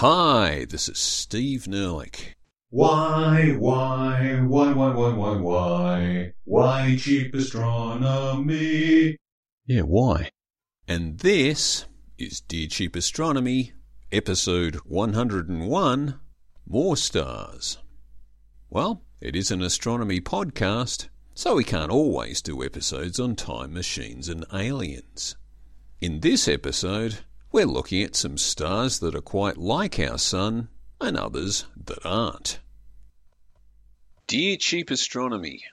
Hi, this is Steve Nerlich. Why, why, why, why, why, why, why, why cheap astronomy? Yeah, why? And this is Dear Cheap Astronomy, episode 101 More Stars. Well, it is an astronomy podcast, so we can't always do episodes on time machines and aliens. In this episode, we're looking at some stars that are quite like our Sun and others that aren't. Dear Cheap Astronomy,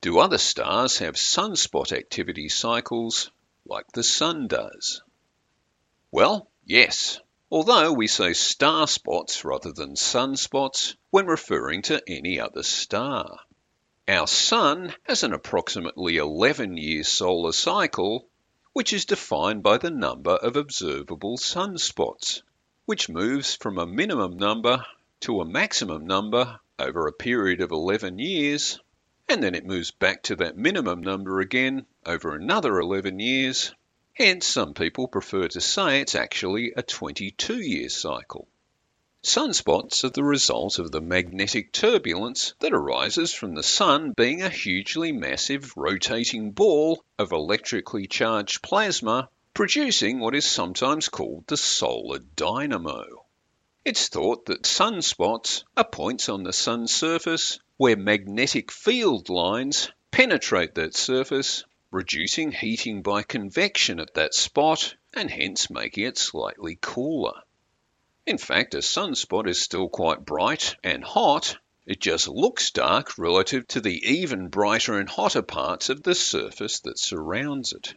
do other stars have sunspot activity cycles like the Sun does? Well, yes, although we say star spots rather than sunspots when referring to any other star. Our Sun has an approximately 11 year solar cycle which is defined by the number of observable sunspots, which moves from a minimum number to a maximum number over a period of 11 years, and then it moves back to that minimum number again over another 11 years. Hence, some people prefer to say it's actually a 22 year cycle. Sunspots are the result of the magnetic turbulence that arises from the Sun being a hugely massive rotating ball of electrically charged plasma, producing what is sometimes called the solar dynamo. It's thought that sunspots are points on the Sun's surface where magnetic field lines penetrate that surface, reducing heating by convection at that spot and hence making it slightly cooler. In fact, a sunspot is still quite bright and hot, it just looks dark relative to the even brighter and hotter parts of the surface that surrounds it.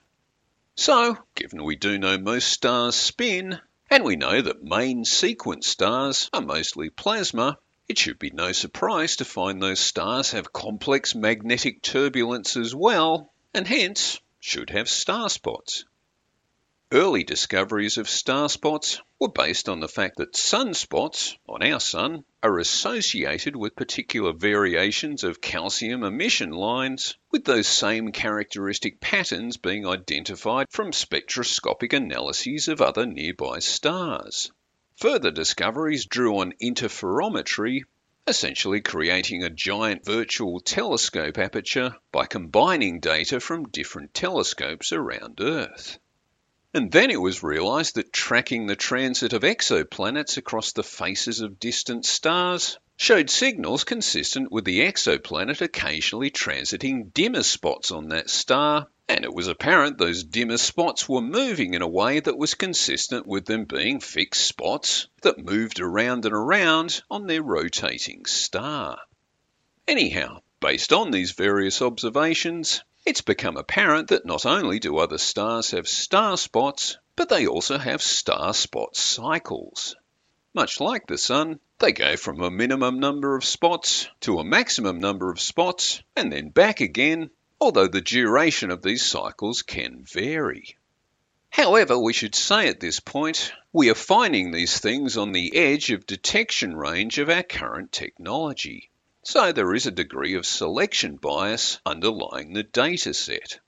So, given we do know most stars spin, and we know that main sequence stars are mostly plasma, it should be no surprise to find those stars have complex magnetic turbulence as well, and hence should have star spots. Early discoveries of star spots were based on the fact that sunspots on our sun are associated with particular variations of calcium emission lines, with those same characteristic patterns being identified from spectroscopic analyses of other nearby stars. Further discoveries drew on interferometry, essentially creating a giant virtual telescope aperture by combining data from different telescopes around Earth. And then it was realised that tracking the transit of exoplanets across the faces of distant stars showed signals consistent with the exoplanet occasionally transiting dimmer spots on that star, and it was apparent those dimmer spots were moving in a way that was consistent with them being fixed spots that moved around and around on their rotating star. Anyhow, based on these various observations, it's become apparent that not only do other stars have star spots, but they also have star spot cycles. Much like the Sun, they go from a minimum number of spots to a maximum number of spots and then back again, although the duration of these cycles can vary. However, we should say at this point, we are finding these things on the edge of detection range of our current technology. So there is a degree of selection bias underlying the data set.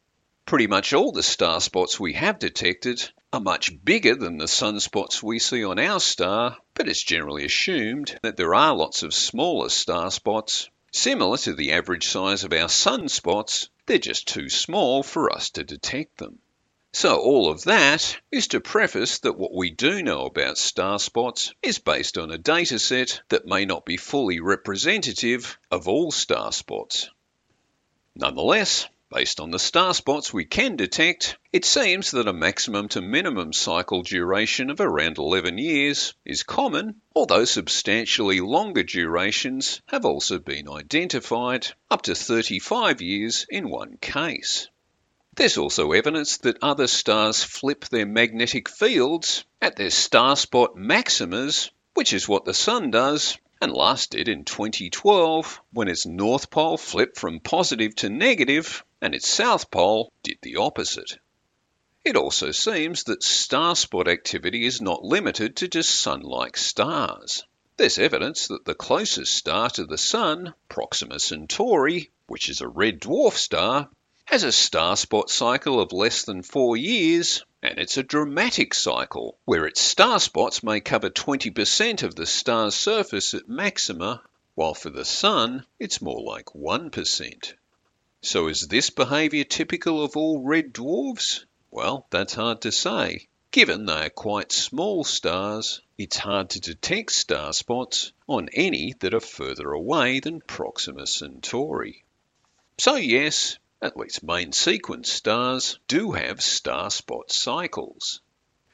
Pretty much all the star spots we have detected are much bigger than the sunspots we see on our star, but it's generally assumed that there are lots of smaller star spots. Similar to the average size of our sunspots, they're just too small for us to detect them. So all of that is to preface that what we do know about star spots is based on a data set that may not be fully representative of all star spots. Nonetheless, based on the star spots we can detect, it seems that a maximum to minimum cycle duration of around 11 years is common, although substantially longer durations have also been identified, up to 35 years in one case. There's also evidence that other stars flip their magnetic fields at their star spot maximas, which is what the Sun does, and last did in 2012 when its north pole flipped from positive to negative and its south pole did the opposite. It also seems that star spot activity is not limited to just Sun like stars. There's evidence that the closest star to the Sun, Proxima Centauri, which is a red dwarf star, has a star spot cycle of less than four years, and it's a dramatic cycle where its star spots may cover 20% of the star's surface at maxima, while for the Sun it's more like 1%. So is this behaviour typical of all red dwarfs? Well, that's hard to say. Given they are quite small stars, it's hard to detect star spots on any that are further away than Proxima Centauri. So yes, at least main sequence stars do have star spot cycles.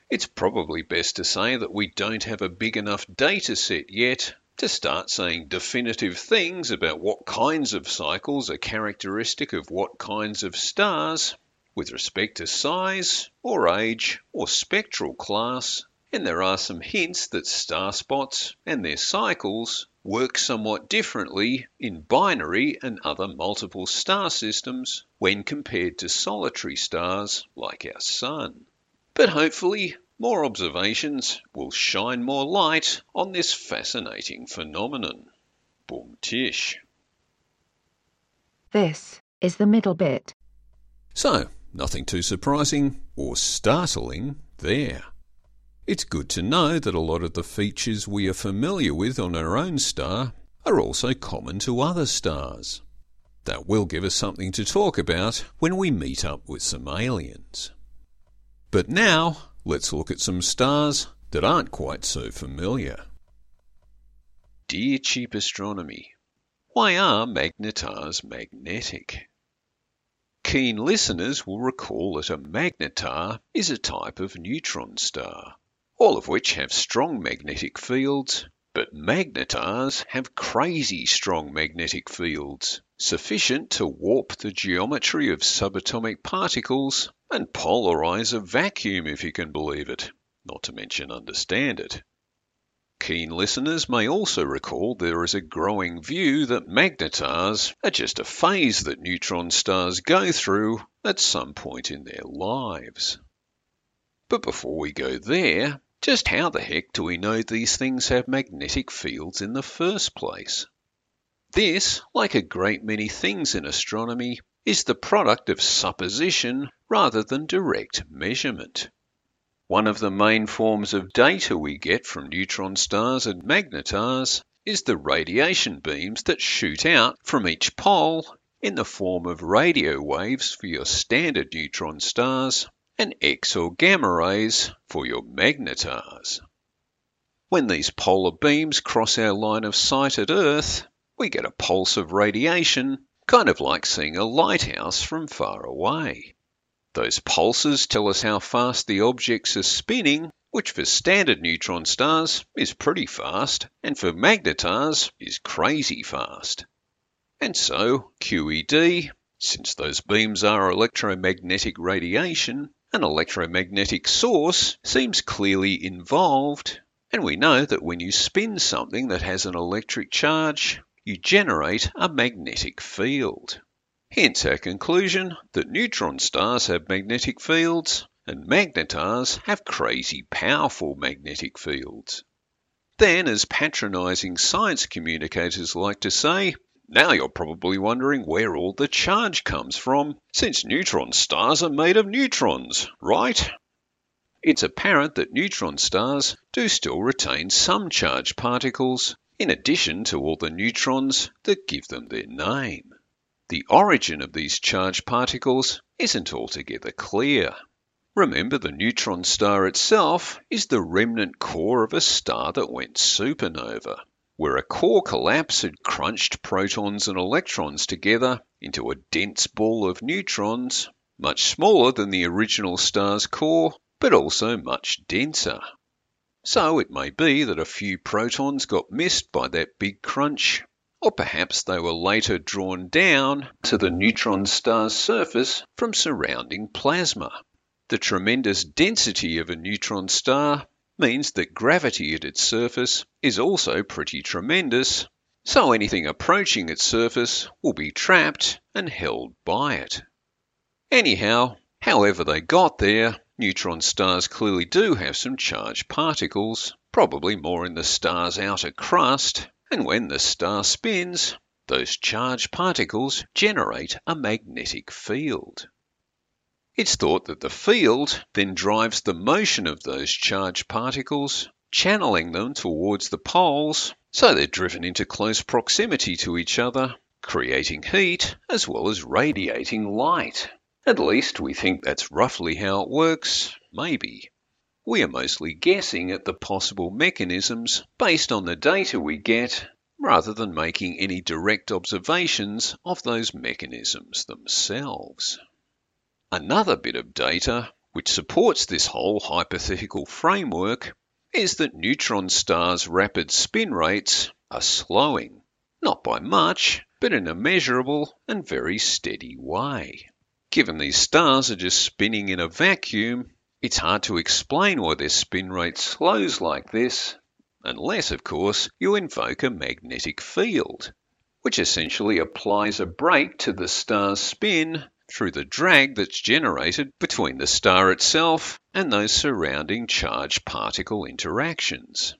It's probably best to say that we don't have a big enough data set yet to start saying definitive things about what kinds of cycles are characteristic of what kinds of stars, with respect to size, or age, or spectral class, and there are some hints that star spots and their cycles work somewhat differently in binary and other multiple star systems when compared to solitary stars like our Sun. But hopefully, more observations will shine more light on this fascinating phenomenon. Boom tish. This is the middle bit. So, Nothing too surprising or startling there. It's good to know that a lot of the features we are familiar with on our own star are also common to other stars. That will give us something to talk about when we meet up with some aliens. But now, let's look at some stars that aren't quite so familiar. Dear Cheap Astronomy, why are magnetars magnetic? Keen listeners will recall that a magnetar is a type of neutron star, all of which have strong magnetic fields, but magnetars have crazy strong magnetic fields, sufficient to warp the geometry of subatomic particles and polarize a vacuum if you can believe it, not to mention understand it. Keen listeners may also recall there is a growing view that magnetars are just a phase that neutron stars go through at some point in their lives. But before we go there, just how the heck do we know these things have magnetic fields in the first place? This, like a great many things in astronomy, is the product of supposition rather than direct measurement. One of the main forms of data we get from neutron stars and magnetars is the radiation beams that shoot out from each pole in the form of radio waves for your standard neutron stars and X or gamma rays for your magnetars. When these polar beams cross our line of sight at Earth, we get a pulse of radiation, kind of like seeing a lighthouse from far away. Those pulses tell us how fast the objects are spinning, which for standard neutron stars is pretty fast, and for magnetars is crazy fast. And so, QED, since those beams are electromagnetic radiation, an electromagnetic source seems clearly involved, and we know that when you spin something that has an electric charge, you generate a magnetic field. Hence our conclusion that neutron stars have magnetic fields and magnetars have crazy powerful magnetic fields. Then, as patronising science communicators like to say, now you're probably wondering where all the charge comes from, since neutron stars are made of neutrons, right? It's apparent that neutron stars do still retain some charged particles, in addition to all the neutrons that give them their name. The origin of these charged particles isn't altogether clear. Remember, the neutron star itself is the remnant core of a star that went supernova, where a core collapse had crunched protons and electrons together into a dense ball of neutrons, much smaller than the original star's core, but also much denser. So it may be that a few protons got missed by that big crunch or perhaps they were later drawn down to the neutron star's surface from surrounding plasma. The tremendous density of a neutron star means that gravity at its surface is also pretty tremendous, so anything approaching its surface will be trapped and held by it. Anyhow, however they got there, neutron stars clearly do have some charged particles, probably more in the star's outer crust, and when the star spins, those charged particles generate a magnetic field. It's thought that the field then drives the motion of those charged particles, channeling them towards the poles so they're driven into close proximity to each other, creating heat as well as radiating light. At least we think that's roughly how it works, maybe. We are mostly guessing at the possible mechanisms based on the data we get rather than making any direct observations of those mechanisms themselves. Another bit of data which supports this whole hypothetical framework is that neutron stars' rapid spin rates are slowing, not by much, but in a measurable and very steady way. Given these stars are just spinning in a vacuum, it's hard to explain why their spin rate slows like this, unless, of course, you invoke a magnetic field, which essentially applies a brake to the star's spin through the drag that's generated between the star itself and those surrounding charged particle interactions,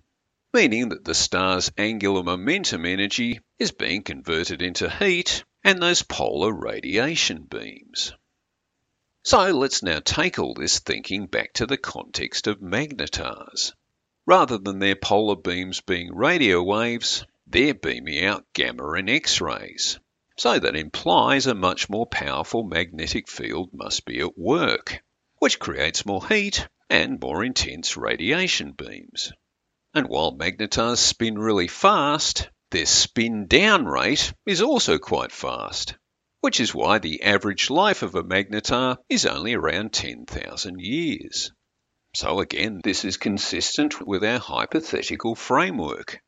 meaning that the star's angular momentum energy is being converted into heat and those polar radiation beams. So let's now take all this thinking back to the context of magnetars. Rather than their polar beams being radio waves, they're beaming out gamma and X rays. So that implies a much more powerful magnetic field must be at work, which creates more heat and more intense radiation beams. And while magnetars spin really fast, their spin down rate is also quite fast, which is why the average life of a magnetar is only around 10,000 years. So again, this is consistent with our hypothetical framework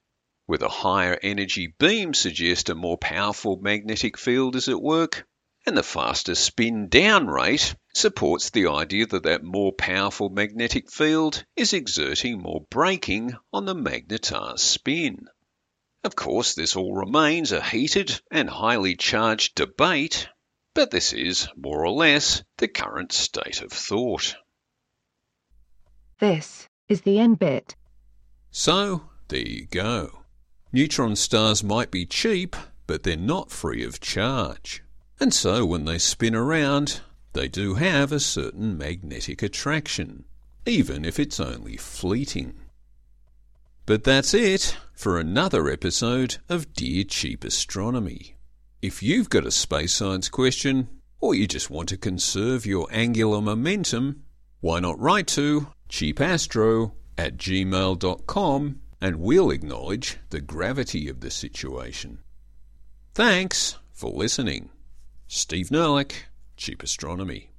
with a higher energy beam suggest a more powerful magnetic field is at work, and the faster spin down rate supports the idea that that more powerful magnetic field is exerting more braking on the magnetar's spin. Of course, this all remains a heated and highly charged debate, but this is, more or less, the current state of thought. This is the end bit. So, there you go. Neutron stars might be cheap, but they're not free of charge. And so when they spin around, they do have a certain magnetic attraction, even if it's only fleeting. But that's it for another episode of Dear Cheap Astronomy. If you've got a space science question, or you just want to conserve your angular momentum, why not write to cheapastro at gmail.com and we'll acknowledge the gravity of the situation. Thanks for listening. Steve Nerlich, Cheap Astronomy.